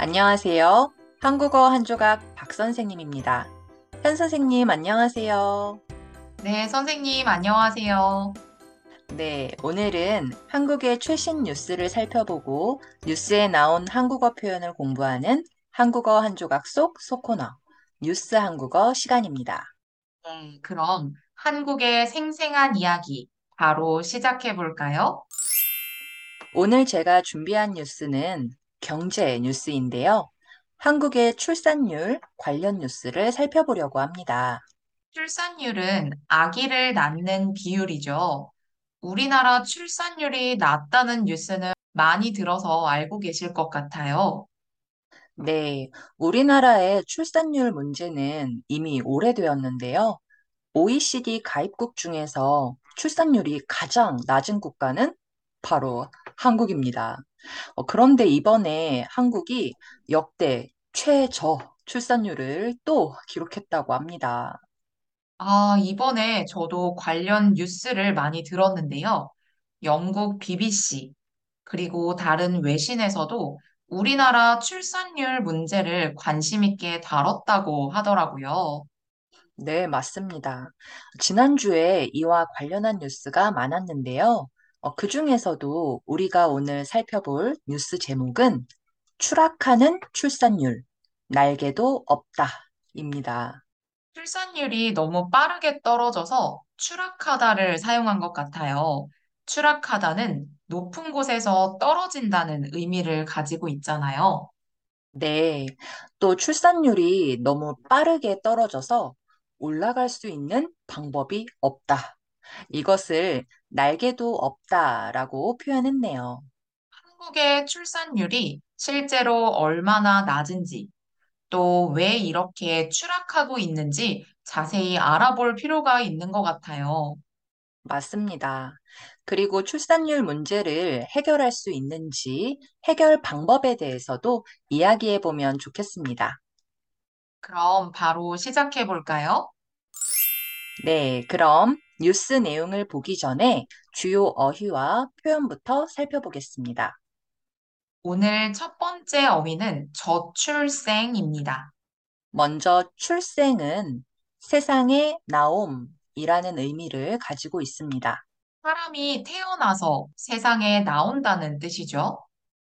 안녕하세요. 한국어 한 조각 박 선생님입니다. 현 선생님, 안녕하세요. 네, 선생님, 안녕하세요. 네, 오늘은 한국의 최신 뉴스를 살펴보고 뉴스에 나온 한국어 표현을 공부하는 한국어 한 조각 속 소코너 뉴스 한국어 시간입니다. 네, 그럼 한국의 생생한 이야기 바로 시작해 볼까요? 오늘 제가 준비한 뉴스는 경제 뉴스인데요. 한국의 출산율 관련 뉴스를 살펴보려고 합니다. 출산율은 아기를 낳는 비율이죠. 우리나라 출산율이 낮다는 뉴스는 많이 들어서 알고 계실 것 같아요. 네, 우리나라의 출산율 문제는 이미 오래되었는데요. OECD 가입국 중에서 출산율이 가장 낮은 국가는 바로 한국입니다. 어, 그런데 이번에 한국이 역대 최저 출산율을 또 기록했다고 합니다. 아, 이번에 저도 관련 뉴스를 많이 들었는데요. 영국 BBC, 그리고 다른 외신에서도 우리나라 출산율 문제를 관심 있게 다뤘다고 하더라고요. 네, 맞습니다. 지난주에 이와 관련한 뉴스가 많았는데요. 어, 그 중에서도 우리가 오늘 살펴볼 뉴스 제목은 추락하는 출산율, 날개도 없다입니다. 출산율이 너무 빠르게 떨어져서 추락하다를 사용한 것 같아요. 추락하다는 높은 곳에서 떨어진다는 의미를 가지고 있잖아요. 네, 또 출산율이 너무 빠르게 떨어져서 올라갈 수 있는 방법이 없다. 이것을 날개도 없다라고 표현했네요. 한국의 출산율이 실제로 얼마나 낮은지, 또 왜 이렇게 추락하고 있는지 자세히 알아볼 필요가 있는 것 같아요. 맞습니다. 그리고 출산율 문제를 해결할 수 있는지 해결 방법에 대해서도 이야기해 보면 좋겠습니다. 그럼 바로 시작해 볼까요? 네, 그럼 뉴스 내용을 보기 전에 주요 어휘와 표현부터 살펴보겠습니다. 오늘 첫 번째 어휘는 저출생입니다. 먼저 출생은 세상에 나옴이라는 의미를 가지고 있습니다. 사람이 태어나서 세상에 나온다는 뜻이죠.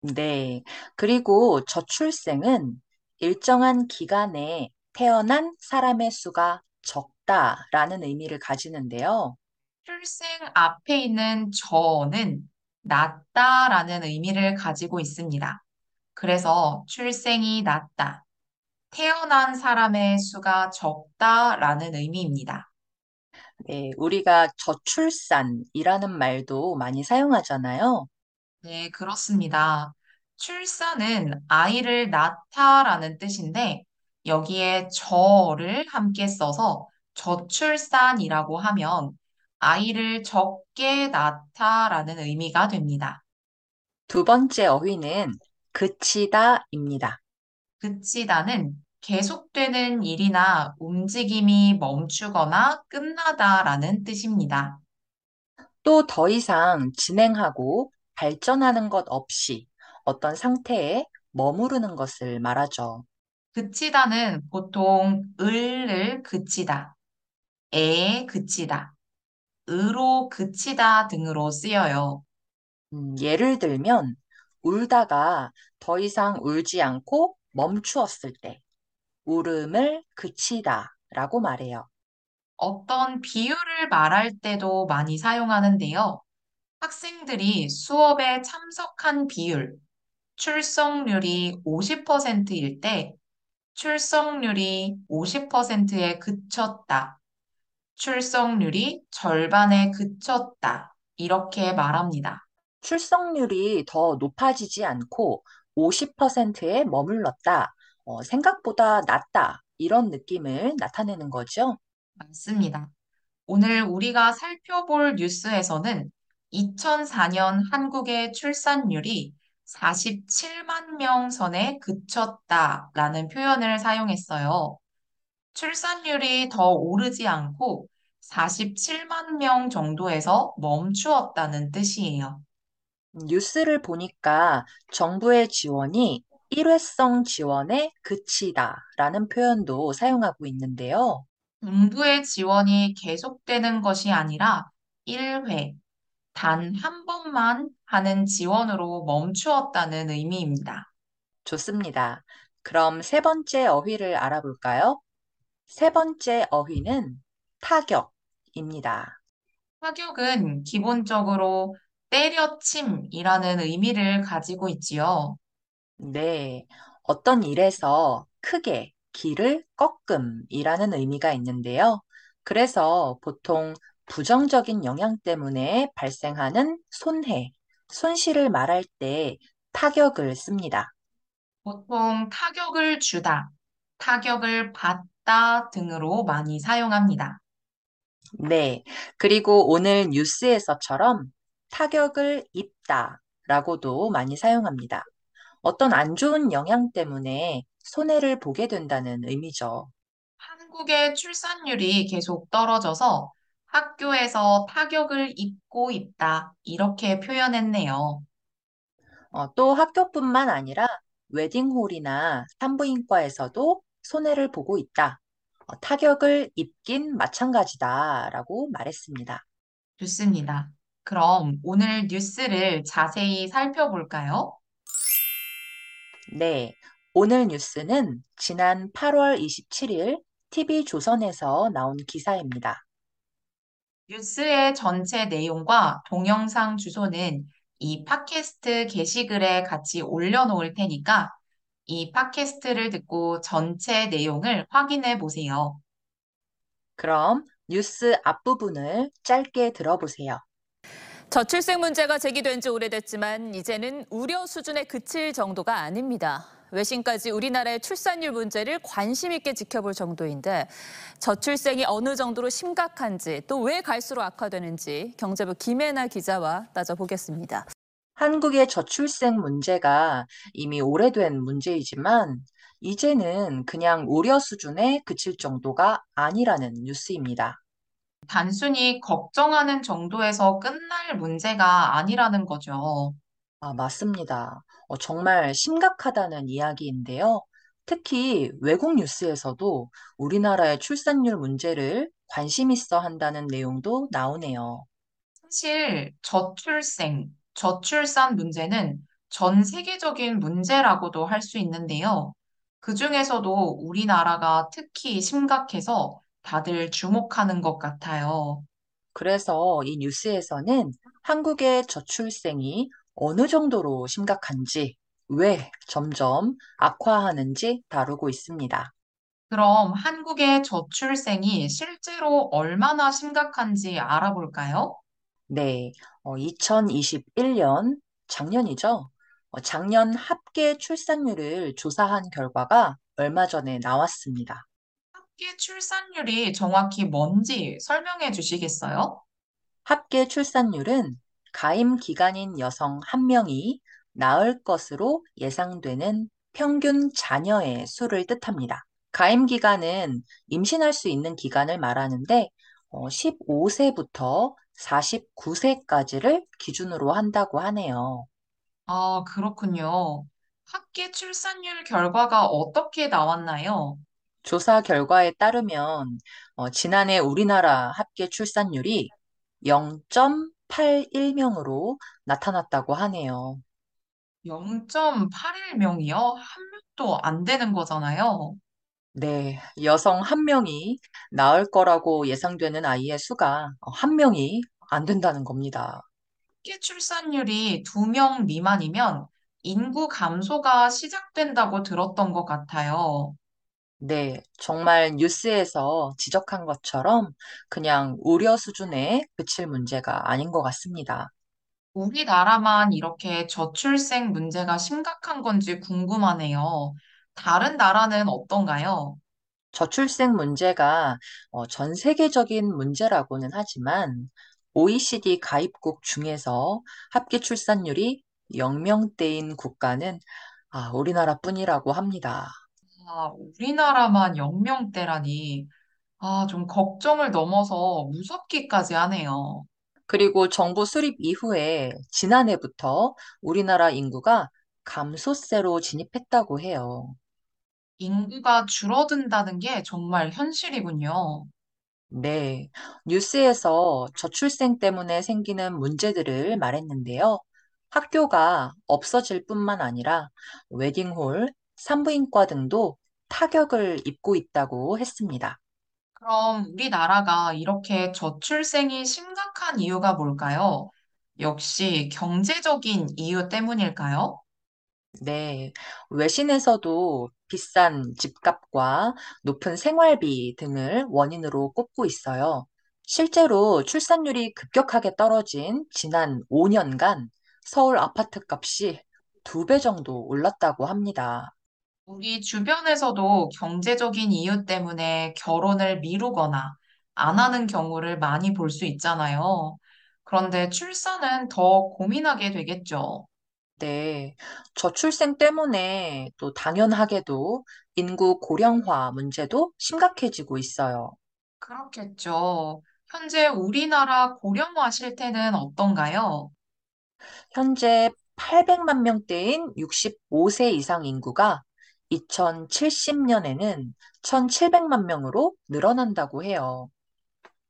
네. 그리고 저출생은 일정한 기간에 태어난 사람의 수가 적다라는 의미를 가지는데요. 출생 앞에 있는 저는 낮다라는 의미를 가지고 있습니다. 그래서 출생이 낮다. 태어난 사람의 수가 적다라는 의미입니다. 네, 우리가 저출산이라는 말도 많이 사용하잖아요. 네, 그렇습니다. 출산은 아이를 낳다라는 뜻인데 여기에 저를 함께 써서 저출산이라고 하면 아이를 적게 낳다라는 의미가 됩니다. 두 번째 어휘는 그치다입니다. 그치다는 계속되는 일이나 움직임이 멈추거나 끝나다라는 뜻입니다. 또 더 이상 진행하고 발전하는 것 없이 어떤 상태에 머무르는 것을 말하죠. 그치다는 보통 을을 그치다, 에 그치다, 으로 그치다 등으로 쓰여요. 음, 예를 들면, 울다가 더 이상 울지 않고 멈추었을 때, 울음을 그치다 라고 말해요. 어떤 비유를 말할 때도 많이 사용하는데요. 학생들이 수업에 참석한 비율, 출석률이 50%일 때 출석률이 50%에 그쳤다. 출석률이 절반에 그쳤다. 이렇게 말합니다. 출석률이 더 높아지지 않고 50%에 머물렀다. 어, 생각보다 낮다. 이런 느낌을 나타내는 거죠. 맞습니다. 오늘 우리가 살펴볼 뉴스에서는 2004년 한국의 출산율이 47만 명 선에 그쳤다라는 표현을 사용했어요. 출산율이 더 오르지 않고 47만 명 정도에서 멈추었다는 뜻이에요. 뉴스를 보니까 정부의 지원이 일회성 지원에 그치다라는 표현도 사용하고 있는데요. 정부의 지원이 계속되는 것이 아니라 1회, 단 한 번만 하는 지원으로 멈추었다는 의미입니다. 좋습니다. 그럼 세 번째 어휘를 알아볼까요? 세 번째 어휘는 타격입니다. 타격은 기본적으로 때려침이라는 의미를 가지고 있지요. 네, 어떤 일에서 크게 길을 꺾음이라는 의미가 있는데요. 그래서 보통 부정적인 영향 때문에 발생하는 손해, 손실을 말할 때 타격을 씁니다. 보통 타격을 주다, 타격을 받다 등으로 많이 사용합니다. 네, 그리고 오늘 뉴스에서처럼 타격을 입다 라고도 많이 사용합니다. 어떤 안 좋은 영향 때문에 손해를 보게 된다는 의미죠. 한국의 출산율이 계속 떨어져서 학교에서 타격을 입고 있다, 이렇게 표현했네요. 어, 또 학교뿐만 아니라 웨딩홀이나 산부인과에서도 손해를 보고 있다. 어, 타격을 입긴 마찬가지다라고 말했습니다. 좋습니다. 그럼 오늘 뉴스를 자세히 살펴볼까요? 네, 오늘 뉴스는 지난 8월 27일 TV조선에서 나온 기사입니다. 뉴스의 전체 내용과 동영상 주소는 이 팟캐스트 게시글에 같이 올려놓을 테니까 이 팟캐스트를 듣고 전체 내용을 확인해 보세요. 그럼 뉴스 앞부분을 짧게 들어보세요. 저출생 문제가 제기된 지 오래됐지만 이제는 우려 수준에 그칠 정도가 아닙니다. 외신까지 우리나라의 출산율 문제를 관심 있게 지켜볼 정도인데 저출생이 어느 정도로 심각한지 또 왜 갈수록 악화되는지 경제부 김혜나 기자와 따져보겠습니다. 한국의 저출생 문제가 이미 오래된 문제이지만 이제는 그냥 우려 수준에 그칠 정도가 아니라는 뉴스입니다. 단순히 걱정하는 정도에서 끝날 문제가 아니라는 거죠. 아, 맞습니다. 어, 정말 심각하다는 이야기인데요. 특히 외국 뉴스에서도 우리나라의 출산율 문제를 관심 있어 한다는 내용도 나오네요. 사실 저출생, 저출산 문제는 전 세계적인 문제라고도 할 수 있는데요. 그중에서도 우리나라가 특히 심각해서 다들 주목하는 것 같아요. 그래서 이 뉴스에서는 한국의 저출생이 어느 정도로 심각한지, 왜 점점 악화하는지 다루고 있습니다. 그럼 한국의 저출생이 실제로 얼마나 심각한지 알아볼까요? 네, 2021년 작년이죠. 어, 작년 합계 출산율을 조사한 결과가 얼마 전에 나왔습니다. 합계 출산율이 정확히 뭔지 설명해 주시겠어요? 합계 출산율은 가임 기간인 여성 한 명이 낳을 것으로 예상되는 평균 자녀의 수를 뜻합니다. 가임 기간은 임신할 수 있는 기간을 말하는데 15세부터 49세까지를 기준으로 한다고 하네요. 아, 그렇군요. 합계 출산율 결과가 어떻게 나왔나요? 조사 결과에 따르면 어, 지난해 우리나라 합계 출산율이 0.81명으로 나타났다고 하네요. 0.81명이요? 한 명도 안 되는 거잖아요. 네, 여성 한 명이 낳을 거라고 예상되는 아이의 수가 어, 한 명이 안 된다는 겁니다. 합계 출산율이 2명 미만이면 인구 감소가 시작된다고 들었던 것 같아요. 네, 정말 뉴스에서 지적한 것처럼 그냥 우려 수준에 그칠 문제가 아닌 것 같습니다. 우리나라만 이렇게 저출생 문제가 심각한 건지 궁금하네요. 다른 나라는 어떤가요? 저출생 문제가 어, 전 세계적인 문제라고는 하지만 OECD 가입국 중에서 합계 출산율이 0명대인 국가는 아, 우리나라뿐이라고 합니다. 아, 우리나라만 0명대라니. 아, 좀 걱정을 넘어서 무섭기까지 하네요. 그리고 정부 수립 이후에 지난해부터 우리나라 인구가 감소세로 진입했다고 해요. 인구가 줄어든다는 게 정말 현실이군요. 네, 뉴스에서 저출생 때문에 생기는 문제들을 말했는데요. 학교가 없어질 뿐만 아니라 웨딩홀, 산부인과 등도 타격을 입고 있다고 했습니다. 그럼 우리나라가 이렇게 저출생이 심각한 이유가 뭘까요? 역시 경제적인 이유 때문일까요? 네, 외신에서도 비싼 집값과 높은 생활비 등을 원인으로 꼽고 있어요. 실제로 출산율이 급격하게 떨어진 지난 5년간 서울 아파트 값이 두 배 정도 올랐다고 합니다. 우리 주변에서도 경제적인 이유 때문에 결혼을 미루거나 안 하는 경우를 많이 볼 수 있잖아요. 그런데 출산은 더 고민하게 되겠죠. 네, 저출생 때문에 또 당연하게도 인구 고령화 문제도 심각해지고 있어요. 그렇겠죠. 현재 우리나라 고령화 실태는 어떤가요? 현재 800만 명대인 65세 이상 인구가 2070년에는 1,700만 명으로 늘어난다고 해요.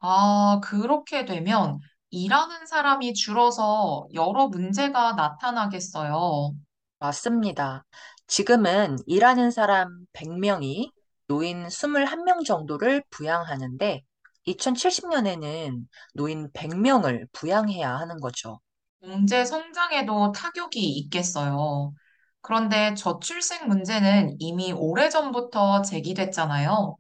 아, 그렇게 되면 일하는 사람이 줄어서 여러 문제가 나타나겠어요. 맞습니다. 지금은 일하는 사람 100명이 노인 21명 정도를 부양하는데 2070년에는 노인 100명을 부양해야 하는 거죠. 경제 성장에도 타격이 있겠어요. 그런데 저출생 문제는 이미 오래전부터 제기됐잖아요.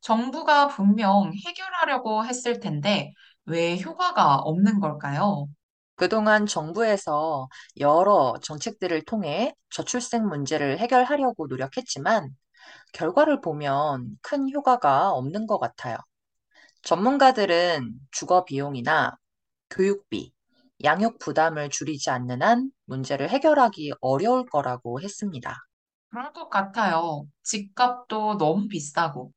정부가 분명 해결하려고 했을 텐데 왜 효과가 없는 걸까요? 그동안 정부에서 여러 정책들을 통해 저출생 문제를 해결하려고 노력했지만 결과를 보면 큰 효과가 없는 것 같아요. 전문가들은 주거 비용이나 교육비, 양육 부담을 줄이지 않는 한 문제를 해결하기 어려울 거라고 했습니다. 그럴 것 같아요. 집값도 너무 비싸고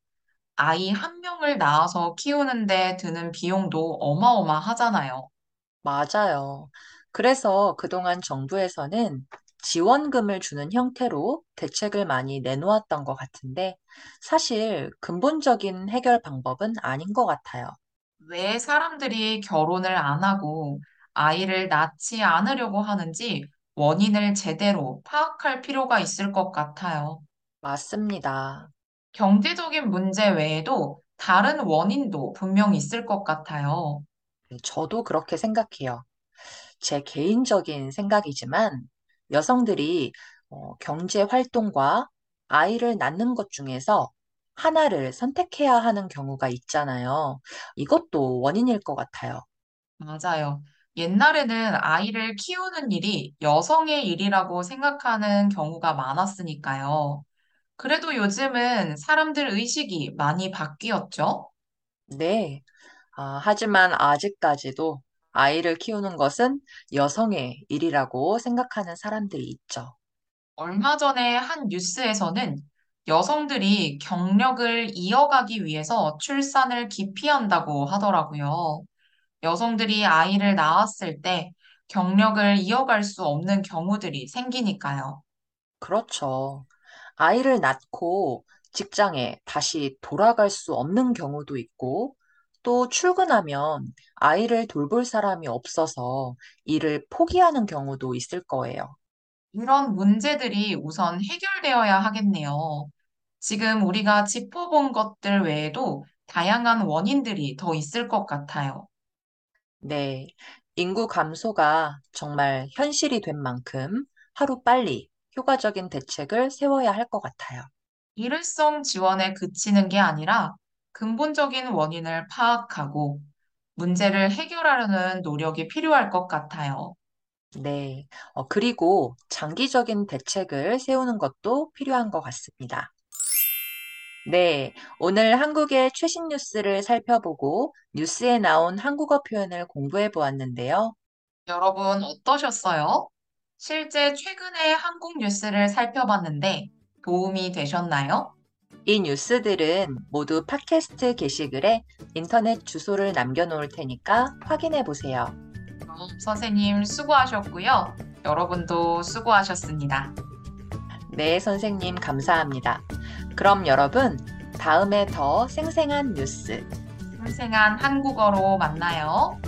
아이 한 명을 낳아서 키우는데 드는 비용도 어마어마하잖아요. 맞아요. 그래서 그동안 정부에서는 지원금을 주는 형태로 대책을 많이 내놓았던 것 같은데 사실 근본적인 해결 방법은 아닌 것 같아요. 왜 사람들이 결혼을 안 하고 아이를 낳지 않으려고 하는지 원인을 제대로 파악할 필요가 있을 것 같아요. 맞습니다. 경제적인 문제 외에도 다른 원인도 분명 있을 것 같아요. 네, 저도 그렇게 생각해요. 제 개인적인 생각이지만 여성들이 어, 경제 활동과 아이를 낳는 것 중에서 하나를 선택해야 하는 경우가 있잖아요. 이것도 원인일 것 같아요. 맞아요. 옛날에는 아이를 키우는 일이 여성의 일이라고 생각하는 경우가 많았으니까요. 그래도 요즘은 사람들 의식이 많이 바뀌었죠? 네. 아, 하지만 아직까지도 아이를 키우는 것은 여성의 일이라고 생각하는 사람들이 있죠. 얼마 전에 한 뉴스에서는 여성들이 경력을 이어가기 위해서 출산을 기피한다고 하더라고요. 여성들이 아이를 낳았을 때 경력을 이어갈 수 없는 경우들이 생기니까요. 그렇죠. 아이를 낳고 직장에 다시 돌아갈 수 없는 경우도 있고, 또 출근하면 아이를 돌볼 사람이 없어서 일을 포기하는 경우도 있을 거예요. 이런 문제들이 우선 해결되어야 하겠네요. 지금 우리가 짚어본 것들 외에도 다양한 원인들이 더 있을 것 같아요. 네. 인구 감소가 정말 현실이 된 만큼 하루빨리 효과적인 대책을 세워야 할 것 같아요. 일회성 지원에 그치는 게 아니라 근본적인 원인을 파악하고 문제를 해결하려는 노력이 필요할 것 같아요. 네. 어, 그리고 장기적인 대책을 세우는 것도 필요한 것 같습니다. 네. 오늘 한국의 최신 뉴스를 살펴보고 뉴스에 나온 한국어 표현을 공부해 보았는데요. 여러분 어떠셨어요? 실제 최근에 한국 뉴스를 살펴봤는데 도움이 되셨나요? 이 뉴스들은 모두 팟캐스트 게시글에 인터넷 주소를 남겨놓을 테니까 확인해 보세요. 그럼 선생님 수고하셨고요. 여러분도 수고하셨습니다. 네, 선생님, 감사합니다. 그럼 여러분, 다음에 더 생생한 뉴스. 생생한 한국어로 만나요.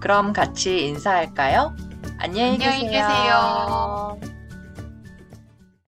그럼 같이 인사할까요? 안녕히 안녕히 계세요. 계세요.